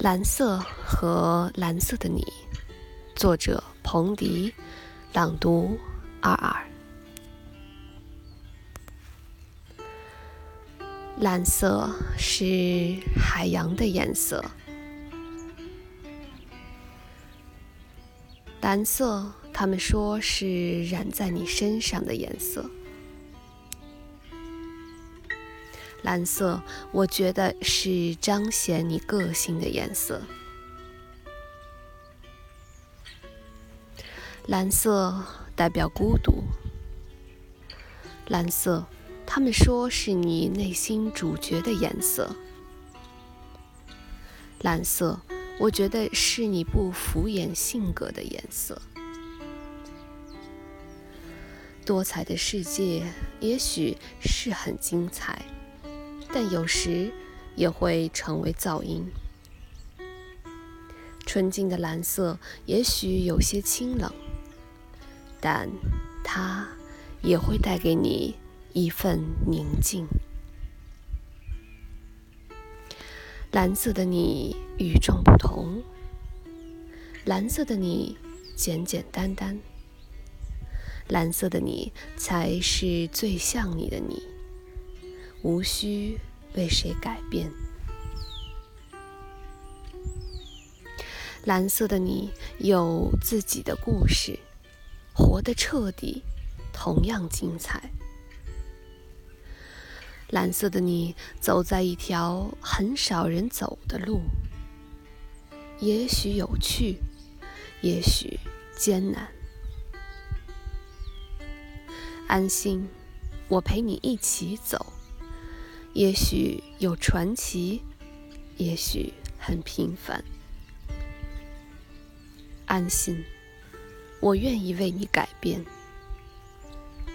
蓝色和蓝色的你，作者彭迪，朗读二二。蓝色是海洋的颜色，蓝色他们说是染在你身上的颜色。蓝色，我觉得是彰显你个性的颜色。蓝色代表孤独。蓝色，他们说是你内心主角的颜色。蓝色，我觉得是你不敷衍性格的颜色。多彩的世界，也许是很精彩。但有时也会成为噪音。纯净的蓝色也许有些清冷，但它也会带给你一份宁静。蓝色的你与众不同，蓝色的你简简单单，蓝色的你才是最像你的你。无需为谁改变。蓝色的你有自己的故事，活得彻底，同样精彩。蓝色的你走在一条很少人走的路，也许有趣，也许艰难。安心，我陪你一起走。也许有传奇，也许很平凡。安心，我愿意为你改变。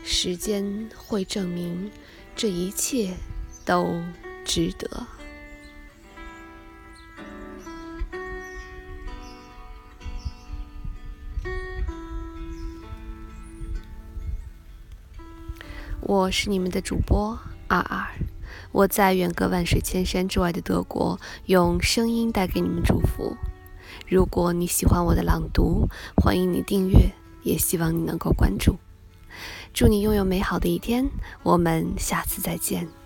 时间会证明，这一切都值得。我是你们的主播二二。我在远隔万水千山之外的德国，用声音带给你们祝福。如果你喜欢我的朗读，欢迎你订阅，也希望你能够关注。祝你拥有美好的一天，我们下次再见。